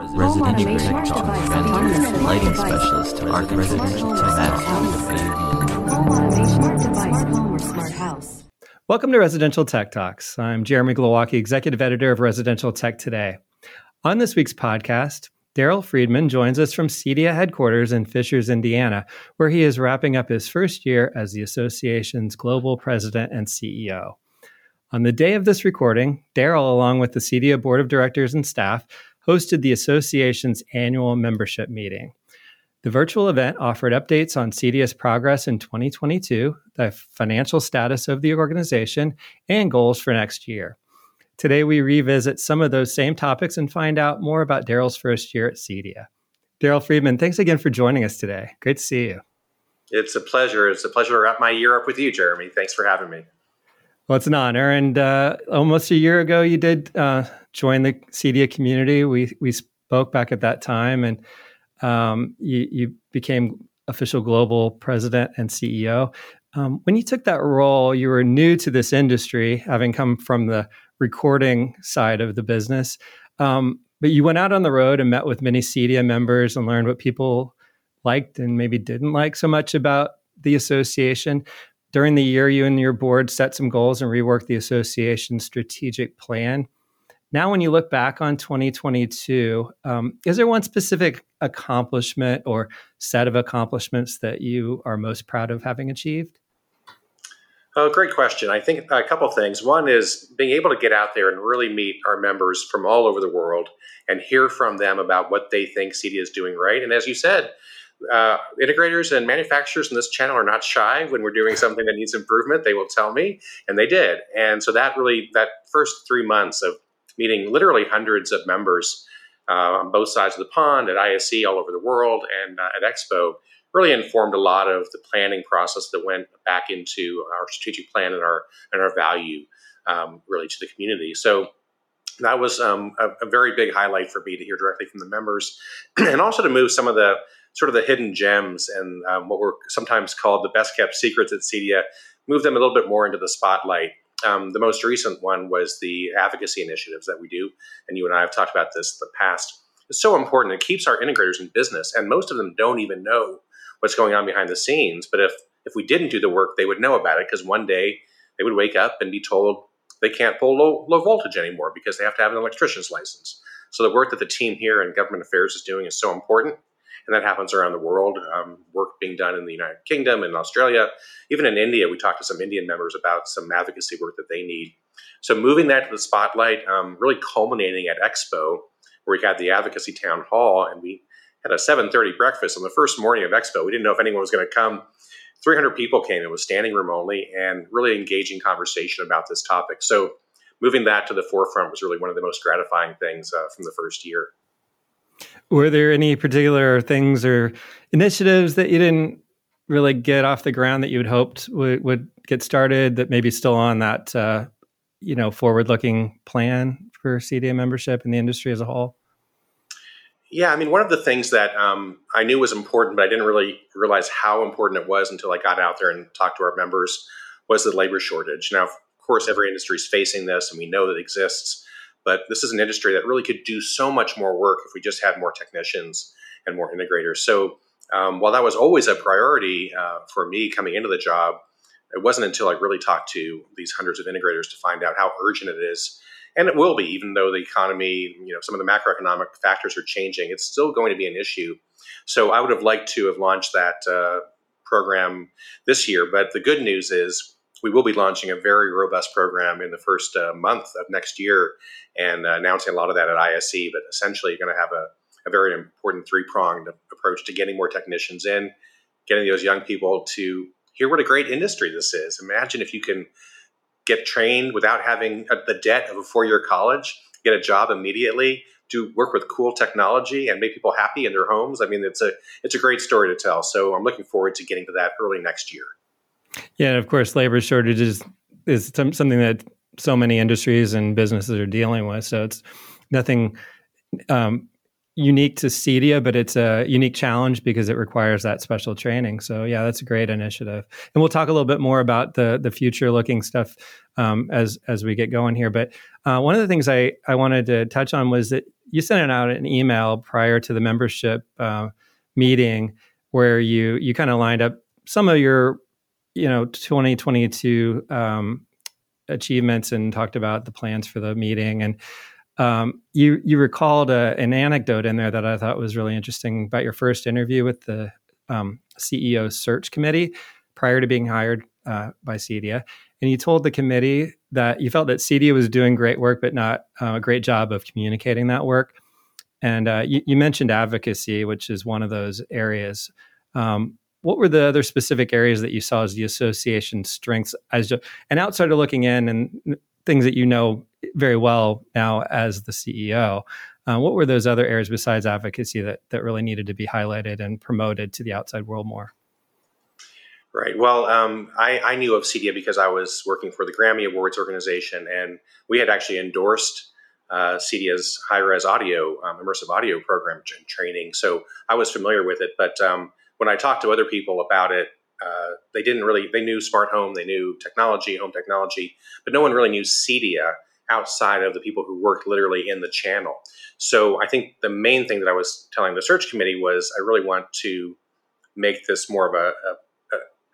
Residential tech talk, lighting specialist, arc residential tech Welcome to Residential Tech Talks. I'm Jeremy Glowacki, Executive Editor of Residential Tech Today. On this week's podcast, Daryl Friedman joins us from CEDIA headquarters in Fishers, Indiana, where he is wrapping up his first year as the association's global president and CEO. On the day of this recording, Daryl, along with the CEDIA board of directors and staff, hosted the association's annual membership meeting. The virtual event offered updates on CEDIA's progress in 2022, the financial status of the organization, and goals for next year. Today, we revisit some of those same topics and find out more about Daryl's first year at CEDIA. Daryl Friedman, thanks again for joining us today. Great to see you. It's a pleasure. It's a pleasure to wrap my year up with you, Jeremy. Thanks for having me. Well, it's an honor. And uh, almost a year ago, you did uh, join the CEDIA community. We we spoke back at that time, and um, you, you, became official global president and CEO. Um, when you took that role, you were new to this industry, having come from the recording side of the business. Um, but you went out on the road and met with many CEDIA members and learned what people liked and maybe didn't like so much about the association during the year, you and your board set some goals and reworked the association's strategic plan. Now, when you look back on 2022, um, is there one specific accomplishment or set of accomplishments that you are most proud of having achieved? Oh, great question. I think a couple things. One is being able to get out there and really meet our members from all over the world and hear from them about what they think CEDIA is doing right. And as you said, uh, integrators and manufacturers in this channel are not shy when we're doing something that needs improvement. They will tell me, and they did. And so that really, that first three months of meeting literally hundreds of members uh, on both sides of the pond at ISE all over the world and uh, at Expo really informed a lot of the planning process that went back into our strategic plan and our and our value um, really to the community. So that was um, a, a, very big highlight for me to hear directly from the members, and also to move some of the sort of the hidden gems and um, what were sometimes called the best kept secrets at CEDIA, move them a little bit more into the spotlight. Um, the most recent one was the advocacy initiatives that we do, and you and I have talked about this in the past. It's so important. It keeps our integrators in business, and most of them don't even know what's going on behind the scenes. But if if we didn't do the work, they would know about it because one day they would wake up and be told they can't pull low, low voltage anymore because they have to have an electrician's license. So the work that the team here in government affairs is doing is so important and that happens around the world. Um, work being done in the United Kingdom and Australia, even in India. We talked to some Indian members about some advocacy work that they need. So moving that to the spotlight, um, really culminating at Expo, where we had the advocacy town hall, and we had a 7:30 breakfast on the first morning of Expo. We didn't know if anyone was going to come. 300 people came. It was standing room only, and really engaging conversation about this topic. So moving that to the forefront was really one of the most gratifying things uh, from the first year. Were there any particular things or initiatives that you didn't really get off the ground that you had hoped would, would get started that maybe still on that uh, you know forward-looking plan for CEDIA membership in the industry as a whole? Yeah, I mean, one of the things that um, I knew was important, but I didn't really realize how important it was until I got out there and talked to our members was the labor shortage. Now, of course, every industry is facing this, and we know that it exists. But this is an industry that really could do so much more work if we just had more technicians and more integrators. So um, while that was always a priority uh, for me coming into the job, it wasn't until I really talked to these hundreds of integrators to find out how urgent it is. And it will be, even though the economy, you know, some of the macroeconomic factors are changing, it's still going to be an issue. So I would have liked to have launched that uh, program this year. But the good news is we will be launching a very robust program in the first uh, month of next year and uh, announcing a lot of that at ISE. But essentially, you're going to have a, a very important three pronged approach to getting more technicians in, getting those young people to hear what a great industry this is. Imagine if you can get trained without having a, the debt of a four year college, get a job immediately, do work with cool technology and make people happy in their homes. I mean, it's a it's a great story to tell. So I'm looking forward to getting to that early next year. Yeah, of course, labor shortages is something that so many industries and businesses are dealing with. So it's nothing um, unique to CEDIA, but it's a unique challenge because it requires that special training. So yeah, that's a great initiative. And we'll talk a little bit more about the the future looking stuff um, as as we get going here. But uh, one of the things I I wanted to touch on was that you sent out an email prior to the membership uh, meeting where you you kind of lined up some of your you know 2022 um, achievements and talked about the plans for the meeting and um, you you recalled a, an anecdote in there that I thought was really interesting about your first interview with the um, CEO search committee prior to being hired uh, by CEDIA, and you told the committee that you felt that CEDIA was doing great work, but not uh, a great job of communicating that work. And uh, you, you, mentioned advocacy, which is one of those areas. Um, what were the other specific areas that you saw as the association's strengths as just, an outsider looking in and things that you know very well now as the CEO? Uh, what were those other areas besides advocacy that that really needed to be highlighted and promoted to the outside world more? Right. Well, um, I, I, knew of CEDIA because I was working for the Grammy Awards organization, and we had actually endorsed uh, CEDIA's high res audio, um, immersive audio program training. So I was familiar with it. But um, when I talked to other people about it, uh, they didn't really, they knew smart home, they knew technology, home technology, but no one really knew CEDIA outside of the people who worked literally in the channel. So I think the main thing that I was telling the search committee was I really want to make this more of a, a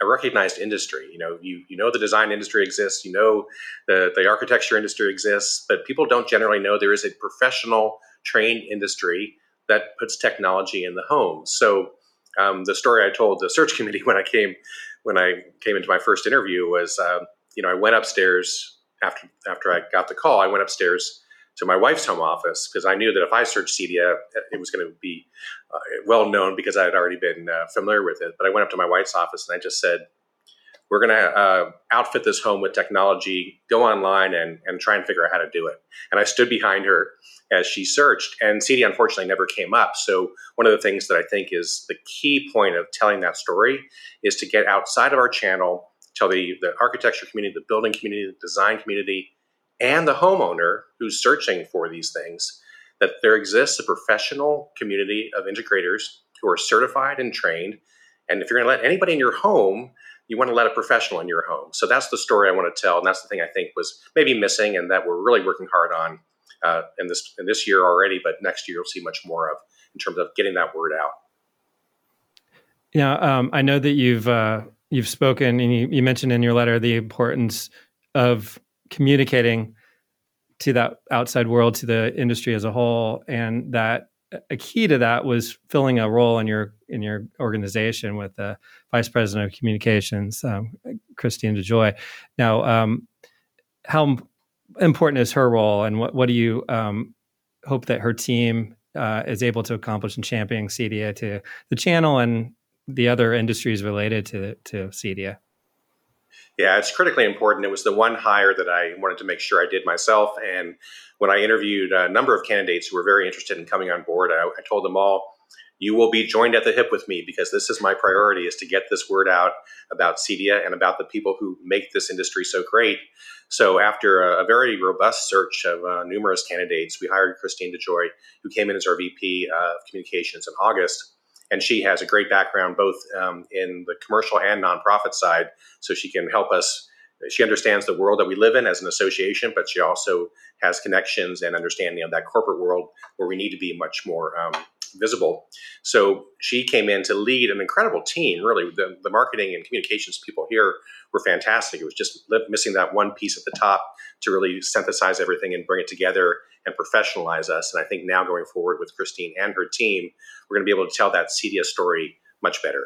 a recognized industry. You know, you you know the design industry exists, you know the the architecture industry exists, but people don't generally know there is a professional trained industry that puts technology in the home. So um, the story I told the search committee when I came when I came into my first interview was, uh, you know, I went upstairs after after I got the call. I went upstairs to my wife's home office because I knew that if I searched CEDIA, it was going to be uh, well known because I had already been uh, familiar with it. But I went up to my wife's office and I just said, "We're going to uh, outfit this home with technology. Go online and and try and figure out how to do it." And I stood behind her as she searched, and CEDIA unfortunately never came up. So one of the things that I think is the key point of telling that story is to get outside of our channel, tell the the architecture community, the building community, the design community and the homeowner who's searching for these things that there exists a professional community of integrators who are certified and trained. And if you're going to let anybody in your home, you want to let a professional in your home. So that's the story I want to tell, and that's the thing I think was maybe missing, and that we're really working hard on uh, in this in this year already. But next year you'll see much more of in terms of getting that word out. Yeah, um, I know that you've uh, you've spoken, and you, you mentioned in your letter the importance of communicating to that outside world, to the industry as a whole, and that a key to that was filling a role in your in your organization with the vice president of communications, um, Christine DeJoy. Now, um, how important is her role, and what what do you um, hope that her team uh, is able to accomplish in championing CEDIA to the channel and the other industries related to to CEDIA? Yeah, it's critically important. It was the one hire that I wanted to make sure I did myself. And when I interviewed a number of candidates who were very interested in coming on board, I, I told them all, you will be joined at the hip with me because this is my priority is to get this word out about CEDIA and about the people who make this industry so great. So after a, a very robust search of uh, numerous candidates, we hired Christine DeJoy, who came in as our VP of communications in August and she has a great background both um, in the commercial and nonprofit side, so she can help us. She understands the world that we live in as an association, but she also has connections and understanding of that corporate world where we need to be much more um, visible. So she came in to lead an incredible team. Really, the, the marketing and communications people here were fantastic. It was just missing that one piece at the top to really synthesize everything and bring it together and professionalize us. And I think now going forward with Christine and her team, we're going to be able to tell that CEDIA story much better.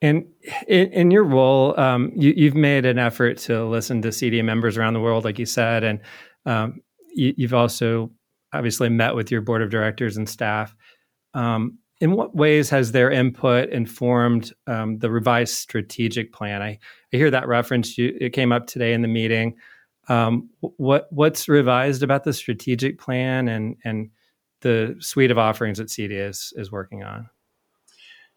And in, in your role, um, you, have made an effort to listen to CEDIA members around the world, like you said, and um, you, have also obviously met with your board of directors and staff. Um, in what ways has their input informed um, the revised strategic plan? I, I hear that reference. You, it came up today in the meeting. Um, what what's revised about the strategic plan and and the suite of offerings that CEDIA is, is working on?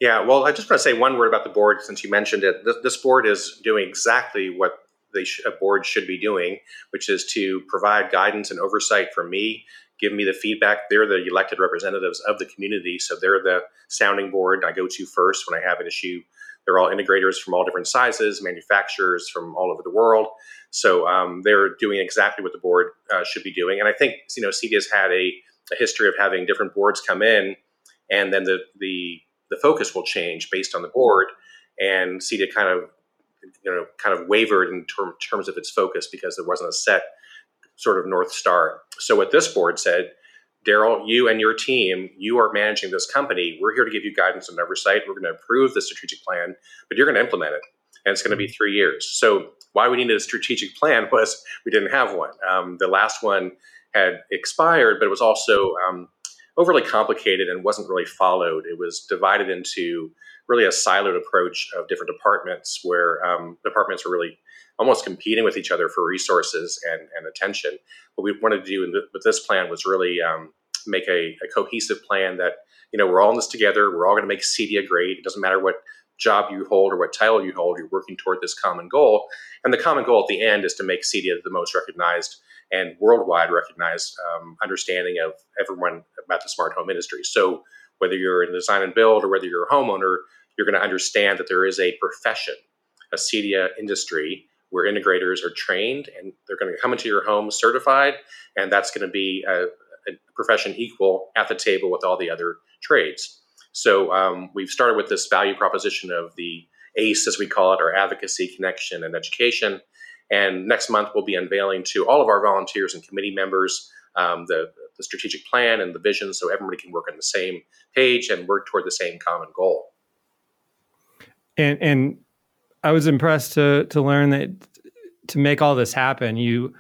Yeah, well, I just want to say one word about the board since you mentioned it. This, this board is doing exactly what the sh- a board should be doing, which is to provide guidance and oversight for me, give me the feedback. They're the elected representatives of the community, so they're the sounding board I go to first when I have an issue. They're all integrators from all different sizes, manufacturers from all over the world. So um, they're doing exactly what the board uh, should be doing. And I think you know CEDIA has had a, a, history of having different boards come in, and then the the the focus will change based on the board. And CEDIA kind of you know kind of wavered in term, terms of its focus because there wasn't a set sort of north star. So what this board said, Daryl, you and your team, you are managing this company. We're here to give you guidance and oversight. We're going to approve the strategic plan, but you're going to implement it, and it's going to be three years. So why we needed a strategic plan was we didn't have one. Um, the last one had expired, but it was also um, overly complicated and wasn't really followed. It was divided into really a siloed approach of different departments where um, departments were really almost competing with each other for resources and, and attention. What we wanted to do with this plan was really um, make a, a, cohesive plan that, you know, we're all in this together. We're all going to make CEDIA great. It doesn't matter what job you hold or what title you hold, you're working toward this common goal. And the common goal at the end is to make CEDIA the most recognized and worldwide recognized um, understanding of everyone about the smart home industry. So whether you're in design and build or whether you're a homeowner, you're going to understand that there is a profession, a CEDIA industry where integrators are trained and they're going to come into your home certified, and that's going to be a, a profession equal at the table with all the other trades. So um, we've started with this value proposition of the ACE, as we call it, our advocacy, connection, and education. And next month, we'll be unveiling to all of our volunteers and committee members um, the, the strategic plan and the vision so everybody can work on the same page and work toward the same common goal. And, and I was impressed to to learn that to make all this happen, you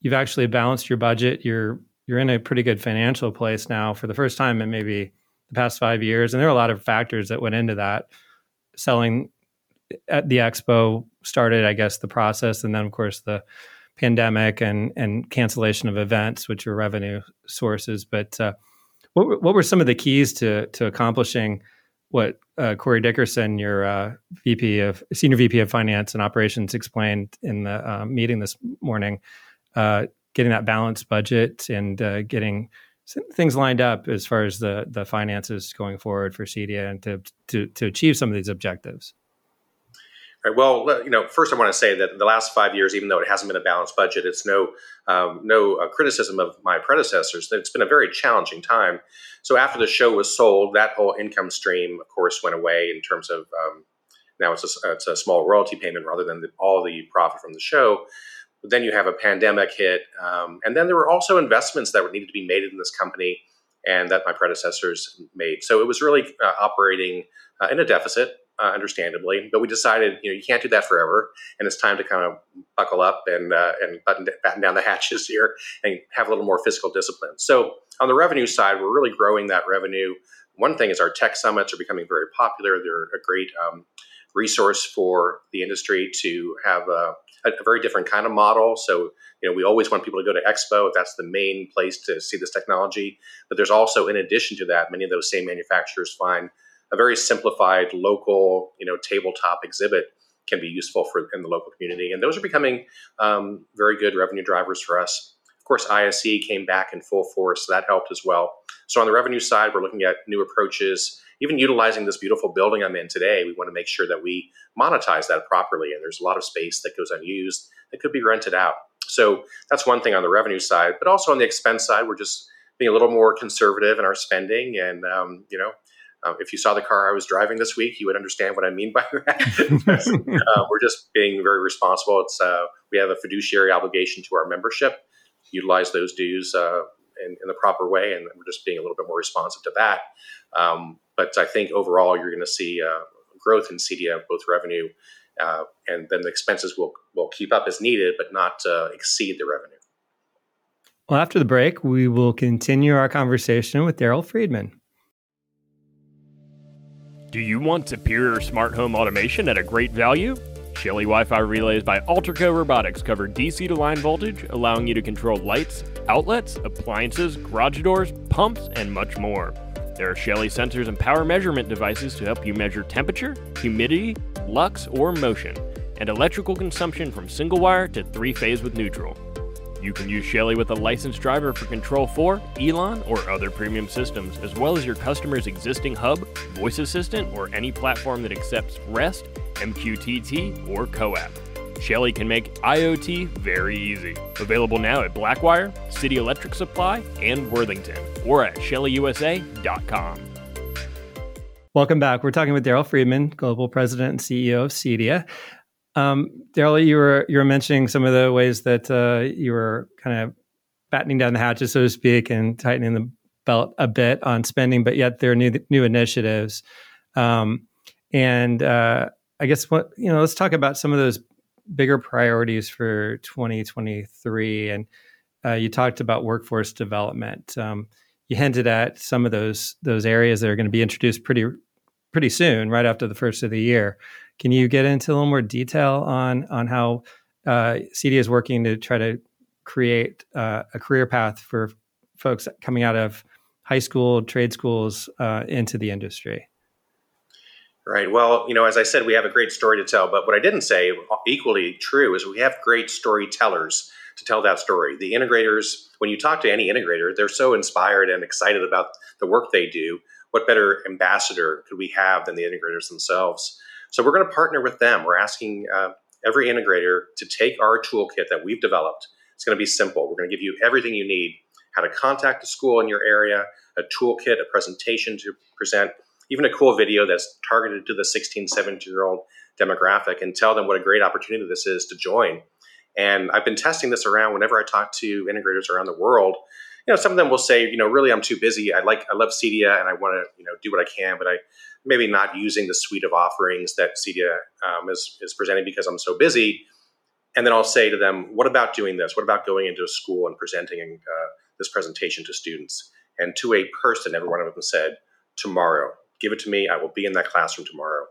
you've actually balanced your budget. You're you're in a pretty good financial place now for the first time in maybe the past five years, and there are a lot of factors that went into that. Selling at the expo started, I guess, the process, and then of course the pandemic and and cancellation of events, which are revenue sources. But uh, what what were some of the keys to to accomplishing what uh, Corey Dickerson, your uh, VP of Senior VP of Finance and Operations, explained in the uh, meeting this morning. Uh, getting that balanced budget and uh, getting things lined up as far as the the finances going forward for CEDIA and to to to achieve some of these objectives. Right. Well, you know, first I want to say that the last five years, even though it hasn't been a balanced budget, it's no um, no uh, criticism of my predecessors. It's been a very challenging time. So after the show was sold, that whole income stream, of course, went away in terms of um, now it's a, it's a small royalty payment rather than the, all the profit from the show. But then you have a pandemic hit, um, and then there were also investments that needed to be made in this company and that my predecessors made. So it was really uh, operating uh, in a deficit uh, understandably. But we decided, you know, you can't do that forever, and it's time to kind of buckle up and uh, and button, batten down the hatches here and have a little more fiscal discipline. So on the revenue side, we're really growing that revenue. One thing is our tech summits are becoming very popular. They're a great um, resource for the industry to have a, a, very different kind of model. So, you know, we always want people to go to Expo. That's the main place to see this technology. But there's also, in addition to that, many of those same manufacturers find a very simplified local, you know, tabletop exhibit can be useful for in the local community, and those are becoming um, very good revenue drivers for us. Of course, ISE came back in full force, so that helped as well. So on the revenue side, we're looking at new approaches, even utilizing this beautiful building I'm in today. We want to make sure that we monetize that properly, and there's a lot of space that goes unused that could be rented out. So that's one thing on the revenue side, but also on the expense side, we're just being a little more conservative in our spending, and um, you know, um, if you saw the car I was driving this week, you would understand what I mean by that. uh, we're just being very responsible. It's uh, we have a fiduciary obligation to our membership, utilize those dues uh, in, in, the proper way, and we're just being a little bit more responsive to that. Um, but I think overall, you're going to see uh, growth in CEDIA, both revenue uh, and then the expenses will will keep up as needed, but not uh, exceed the revenue. Well, after the break, we will continue our conversation with Daryl Friedman. Do you want superior smart home automation at a great value? Shelly Wi Fi relays by Alterco Robotics cover DC to line voltage, allowing you to control lights, outlets, appliances, garage doors, pumps, and much more. There are Shelly sensors and power measurement devices to help you measure temperature, humidity, lux, or motion, and electrical consumption from single wire to three phase with neutral. You can use Shelly with a licensed driver for Control 4, ELAN, or other premium systems, as well as your customer's existing hub, voice assistant, or any platform that accepts REST, MQTT, or CoAP. Shelly can make IoT very easy. Available now at Blackwire, City Electric Supply, and Worthington, or at shellyusa.com. Welcome back. We're talking with Daryl Friedman, Global President and CEO of Cedia. Um, Daryl, you were you were mentioning some of the ways that uh, you were kind of battening down the hatches, so to speak, and tightening the belt a bit on spending, but yet there are new new initiatives. Um, and uh, I guess what you know, let's talk about some of those bigger priorities for 2023. And uh, you talked about workforce development. Um, you hinted at some of those those areas that are going to be introduced pretty pretty soon, right after the first of the year. Can you get into a little more detail on on how uh, Cedia is working to try to create uh, a career path for folks coming out of high school, trade schools uh, into the industry? Right. Well, you know, as I said, we have a great story to tell. But what I didn't say, equally true, is we have great storytellers to tell that story. The integrators, when you talk to any integrator, they're so inspired and excited about the work they do what better ambassador could we have than the integrators themselves? So we're going to partner with them. We're asking uh, every integrator to take our toolkit that we've developed. It's going to be simple. We're going to give you everything you need how to contact a school in your area, a toolkit, a presentation to present, even a cool video that's targeted to the 16, 17 year old demographic and tell them what a great opportunity this is to join. And I've been testing this around whenever I talk to integrators around the world you know, some of them will say, you know, really, I'm too busy. I like, I love Cedia, and I want to, you know, do what I can, but I maybe not using the suite of offerings that Cedia um, is is presenting because I'm so busy. And then I'll say to them, what about doing this? What about going into a school and presenting uh, this presentation to students? And to a person, every one of them said, tomorrow, give it to me. I will be in that classroom tomorrow.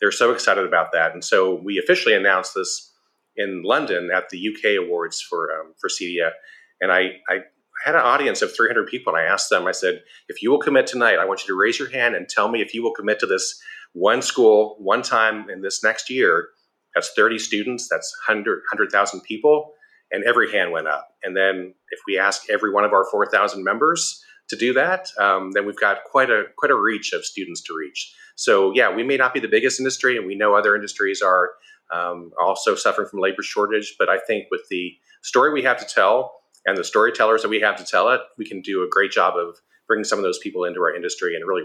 They're so excited about that, and so we officially announced this in London at the UK Awards for um, for Cedia. And I, I I had an audience of 300 people, and I asked them, I said, if you will commit tonight, I want you to raise your hand and tell me if you will commit to this one school, one time in this next year. That's 30 students, that's 100, 100,000 people, and every hand went up. And then if we ask every one of our 4,000 members to do that, um, then we've got quite a quite a reach of students to reach. So yeah, we may not be the biggest industry, and we know other industries are um, also suffering from labor shortage. But I think with the story we have to tell, and the storytellers that we have to tell it, we can do a great job of bringing some of those people into our industry and really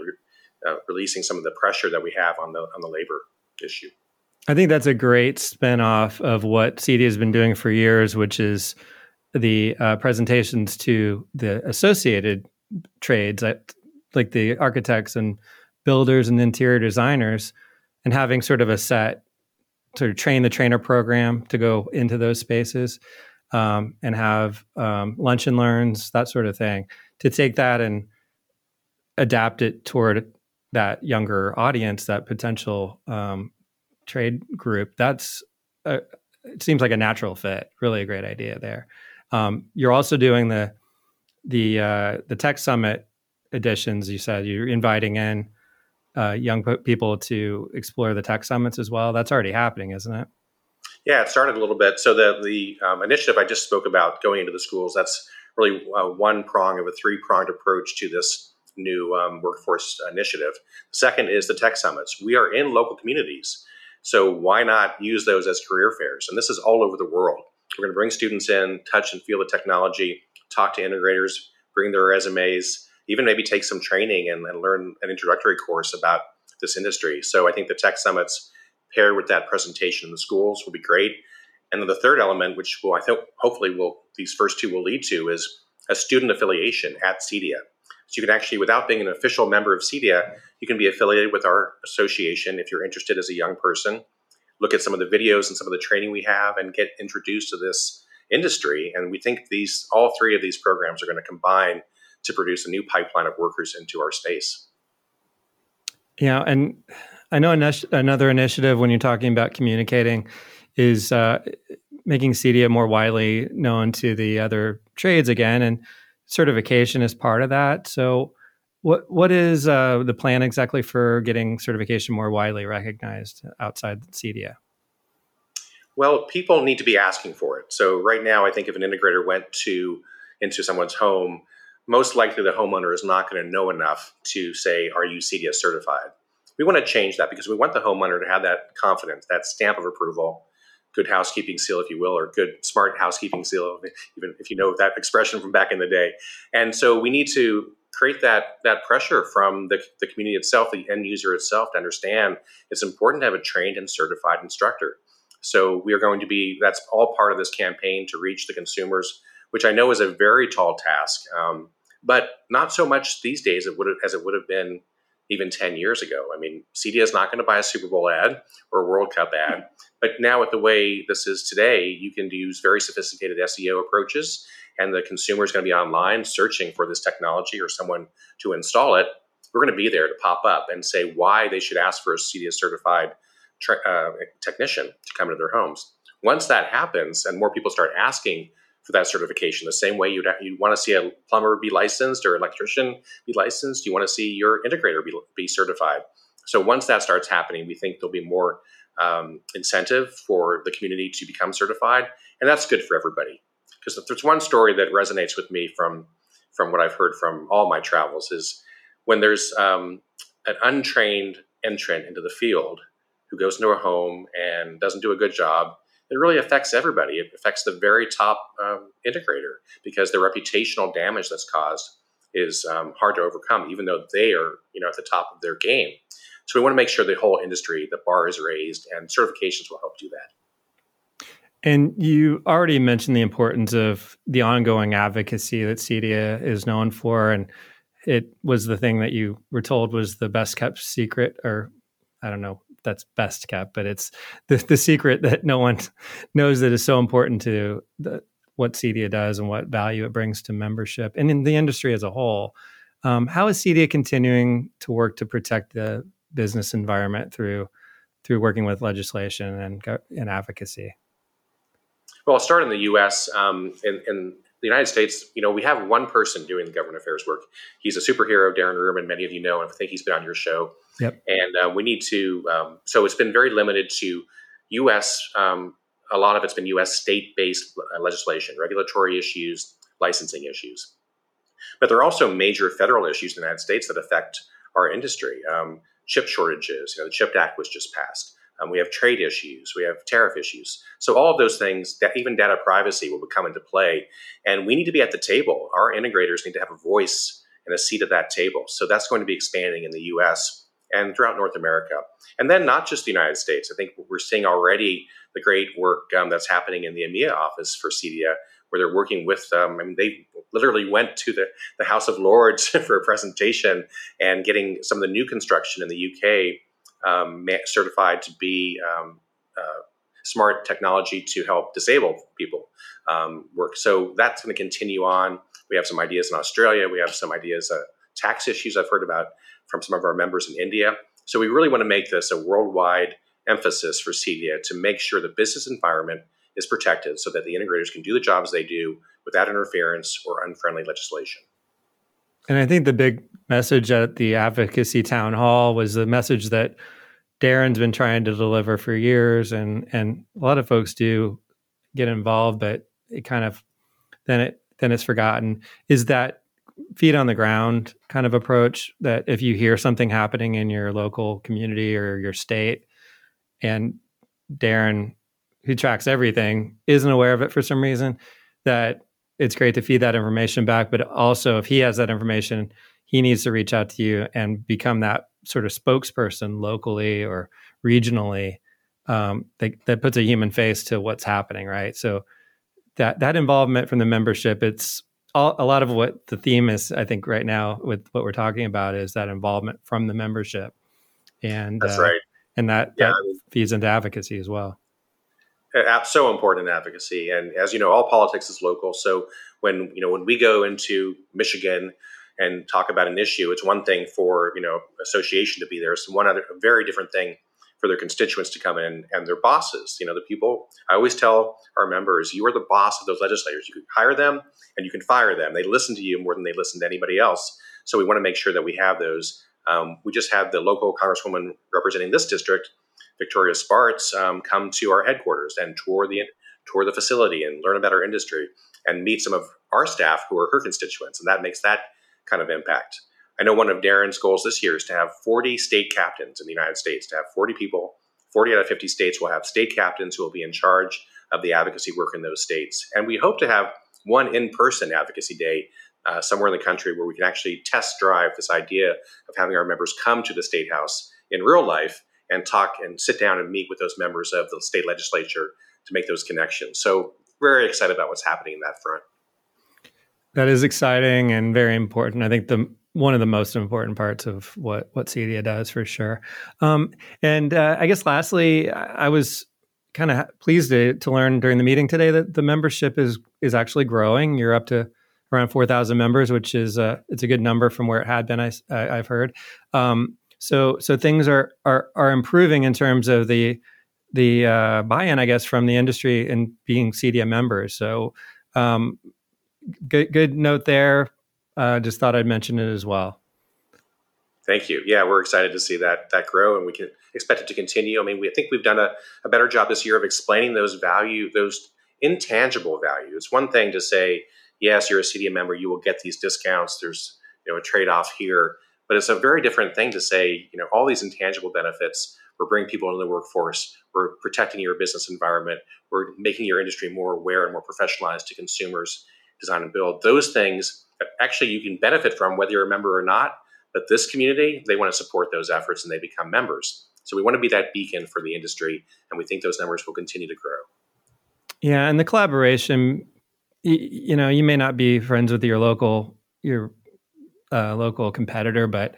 uh, releasing some of the pressure that we have on the on the labor issue. I think that's a great spinoff of what CEDIA has been doing for years, which is the uh, presentations to the associated trades, like the architects and builders and interior designers, and having sort of a set sort of train the trainer program to go into those spaces um, and have um, lunch and learns, that sort of thing, to take that and adapt it toward that younger audience, that potential um, trade group. That's a, it seems like a natural fit. Really, a great idea there. Um, you're also doing the the uh, the tech summit editions. You said you're inviting in uh, young people to explore the tech summits as well. That's already happening, isn't it? Yeah, it started a little bit. So the the um, initiative I just spoke about going into the schools that's really uh, one prong of a three pronged approach to this new um, workforce initiative. The second is the tech summits. We are in local communities, so why not use those as career fairs? And this is all over the world. We're going to bring students in, touch and feel the technology, talk to integrators, bring their resumes, even maybe take some training and, and learn an introductory course about this industry. So I think the tech summits paired with that presentation in the schools will be great. And then the third element, which will I think hopefully will these first two will lead to, is a student affiliation at Cedia. So you can actually, without being an official member of Cedia, you can be affiliated with our association if you're interested as a young person. Look at some of the videos and some of the training we have, and get introduced to this industry. And we think these all three of these programs are going to combine to produce a new pipeline of workers into our space. Yeah, and I know another initiative when you're talking about communicating is uh, making Cedia more widely known to the other trades again, and certification is part of that. So, what what is uh, the plan exactly for getting certification more widely recognized outside Cedia? Well, people need to be asking for it. So right now, I think if an integrator went to into someone's home, most likely the homeowner is not going to know enough to say, "Are you CEDIA certified?" We want to change that because we want the homeowner to have that confidence, that stamp of approval, good housekeeping seal, if you will, or good smart housekeeping seal, even if you know that expression from back in the day. And so we need to create that that pressure from the, the community itself, the end user itself, to understand it's important to have a trained and certified instructor. So we are going to be that's all part of this campaign to reach the consumers, which I know is a very tall task, um, but not so much these days as it would have been even 10 years ago. I mean, CEDIA is not going to buy a Super Bowl ad or a World Cup ad, but now with the way this is today, you can use very sophisticated SEO approaches and the consumer is going to be online searching for this technology or someone to install it, we're going to be there to pop up and say why they should ask for a CEDIA certified uh, technician to come into their homes. Once that happens and more people start asking for that certification, the same way you'd, you'd want to see a plumber be licensed or electrician be licensed, you want to see your integrator be, be certified. So once that starts happening, we think there'll be more um, incentive for the community to become certified, and that's good for everybody because if there's one story that resonates with me from from what I've heard from all my travels is when there's um, an untrained entrant into the field who goes into a home and doesn't do a good job, it really affects everybody. It affects the very top um, integrator because the reputational damage that's caused is um, hard to overcome, even though they are you know at the top of their game. So we want to make sure the whole industry, the bar is raised, and certifications will help do that. And you already mentioned the importance of the ongoing advocacy that CEDIA is known for. And it was the thing that you were told was the best kept secret, or I don't know, that's best kept, but it's the, the secret that no one knows that is so important to the, what CEDIA does and what value it brings to membership and in the industry as a whole. Um, how is CEDIA continuing to work to protect the business environment through through working with legislation and, and advocacy? Well, I'll start in the U.S. Um, in, in, the United States, you know, we have one person doing the government affairs work. He's a superhero, Darren Ruhrman. Many of you know and I think he's been on your show. Yep. And uh, we need to. Um, so it's been very limited to U.S. Um, a lot of it's been U.S. state-based legislation, regulatory issues, licensing issues. But there are also major federal issues in the United States that affect our industry. Um, chip shortages. You know, the CHIP Act was just passed. Um, we have trade issues, we have tariff issues. So all of those things, even data privacy, will come into play, and we need to be at the table. Our integrators need to have a voice and a seat at that table. So that's going to be expanding in the U.S. and throughout North America, and then not just the United States. I think we're seeing already the great work um, that's happening in the EMEA office for CEDIA, where they're working with. Um, I mean, they literally went to the, the House of Lords for a presentation and getting some of the new construction in the UK um, certified to be um, uh, smart technology to help disabled people um, work. So that's going to continue on. We have some ideas in Australia. We have some ideas, uh, tax issues I've heard about from some of our members in India. So we really want to make this a worldwide emphasis for CEDIA to make sure the business environment is protected so that the integrators can do the jobs they do without interference or unfriendly legislation. And I think the big message at the advocacy town hall was the message that Darren's been trying to deliver for years, and and a lot of folks do get involved, but it kind of then it then it's forgotten. Is that feet on the ground kind of approach that if you hear something happening in your local community or your state, and Darren, who tracks everything, isn't aware of it for some reason, that it's great to feed that information back. But also, if he has that information, he needs to reach out to you and become that sort of spokesperson locally or regionally um, that, that puts a human face to what's happening, right? So that that involvement from the membership, it's all, a lot of what the theme is. I think right now with what we're talking about is that involvement from the membership, and that's uh, right, and that, yeah, that I mean, feeds into advocacy as well. So important in advocacy. And as you know all politics is local. So when you know when we go into michigan and talk about an issue it's one thing for you know association to be there. It's one other a very different thing for their constituents to come in and their bosses. You know the people i always tell our members you are the boss of those legislators. You can hire them and you can fire them. They listen to you more than they listen to anybody else. So we want to make sure that we have those. Um, we just had the local congresswoman representing this district Victoria Spartz um, come to our headquarters and tour the tour the facility and learn about our industry and meet some of our staff who are her constituents, and that makes that kind of impact. I know one of Darren's goals this year is to have 40 state captains in the United States, to have 40 people, 40 out of 50 states will have state captains who will be in charge of the advocacy work in those states. And we hope to have one in person advocacy day uh, somewhere in the country where we can actually test drive this idea of having our members come to the state house in real life and talk and sit down and meet with those members of the state legislature to make those connections. So, very excited about what's happening in that front. That is exciting and very important. I think the one of the most important parts of what what CEDIA does for sure. Um, and uh, I guess lastly, I was kind of pleased to, to learn during the meeting today that the membership is is actually growing. You're up to around four thousand members, which is uh, it's a good number from where it had been. I, I have heard. Um, so so things are are are improving in terms of the the uh, buy-in, I guess, from the industry and being CEDIA members. So um, good good note there. Uh, just thought I'd mention it as well. Thank you. Yeah, we're excited to see that that grow, and we can expect it to continue. I mean, we I think we've done a, a better job this year of explaining those value, those intangible values. It's one thing to say, yes, you're a CEDIA member, you will get these discounts. There's you know a trade off here but it's a very different thing to say, you know, all these intangible benefits. We're bringing people into the workforce. We're protecting your business environment. We're making your industry more aware and more professionalized to consumers, design and build. Those things that actually you can benefit from whether you're a member or not. But this community, they want to support those efforts and they become members. So we want to be that beacon for the industry, and we think those numbers will continue to grow. Yeah, and the collaboration, you, you know, you may not be friends with your local your uh, local competitor, but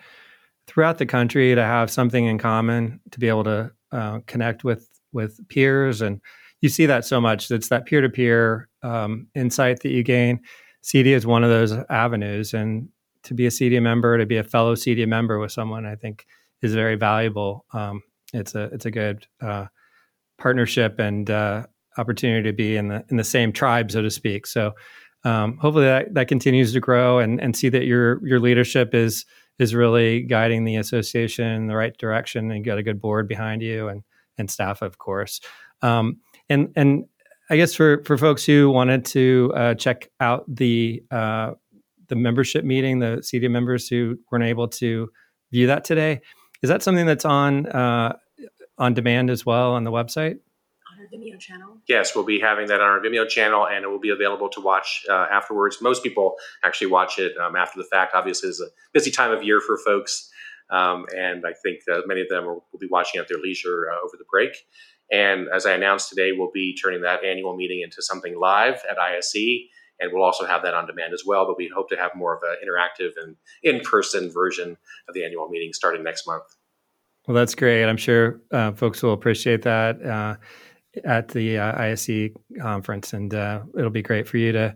throughout the country to have something in common to be able to uh, connect with with peers and you see that so much. It's that peer-to-peer um, insight that you gain. CEDIA is one of those avenues and to be a CEDIA member to be a fellow CEDIA member with someone i think is very valuable. Um, it's a it's a good uh, partnership and uh, opportunity to be in the in the same tribe so to speak. So um, hopefully that, that continues to grow and, and see that your your leadership is is really guiding the association in the right direction and you got a good board behind you and and staff of course. Um, and and I guess for for folks who wanted to uh, check out the uh, the membership meeting the CEDIA members who weren't able to view that today is that something that's on uh, on demand as well on the website On our Vimeo channel? Yes, we'll be having that on our Vimeo channel, and it will be available to watch uh, afterwards. Most people actually watch it um, after the fact. Obviously, it's a busy time of year for folks, um, and I think uh, many of them will, will, be watching at their leisure uh, over the break. And as I announced today, we'll be turning that annual meeting into something live at ISE, and we'll also have that on demand as well. But we hope to have more of an interactive and in-person version of the annual meeting starting next month. Well, that's great. I'm sure uh, folks will appreciate that. Uh, at the uh, ISE conference, and uh, it'll be great for you to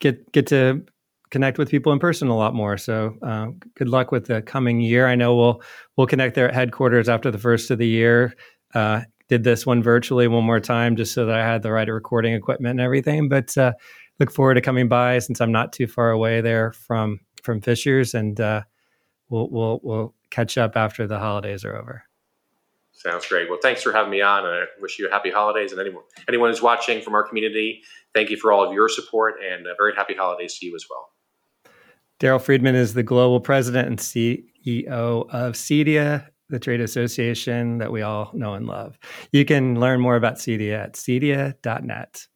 get get to connect with people in person a lot more. So uh, good luck with the coming year. I know we'll we'll connect there at headquarters after the first of the year. Uh, did this one virtually one more time just so that I had the right recording equipment and everything. But uh, look forward to coming by since I'm not too far away there from from Fishers, and uh, we'll we'll we'll catch up after the holidays are over. Sounds great. Well, thanks for having me on, and I wish you a happy holidays. And anyone anyone who's watching from our community, thank you for all of your support, and a very happy holidays to you as well. Daryl Friedman is the global president and CEO of CEDIA, the trade association that we all know and love. You can learn more about CEDIA at cedia.net.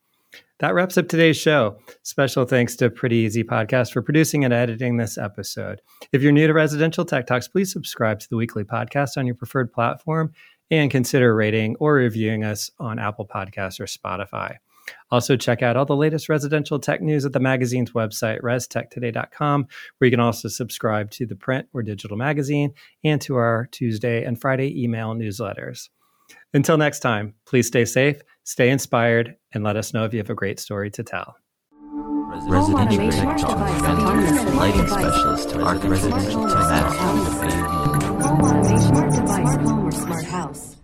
That wraps up today's show. Special thanks to Pretty Easy Podcast for producing and editing this episode. If you're new to Residential Tech Talks, please subscribe to the weekly podcast on your preferred platform and consider rating or reviewing us on Apple Podcasts or Spotify. Also, check out all the latest residential tech news at the magazine's website, restechtoday.com, where you can also subscribe to the print or digital magazine and to our Tuesday and Friday email newsletters. Until next time, please stay safe, stay inspired, and let us know if you have a great story to tell. Residential Tech Talk, lighting specialist to residential tech. Home automation, smart device, home or smart house.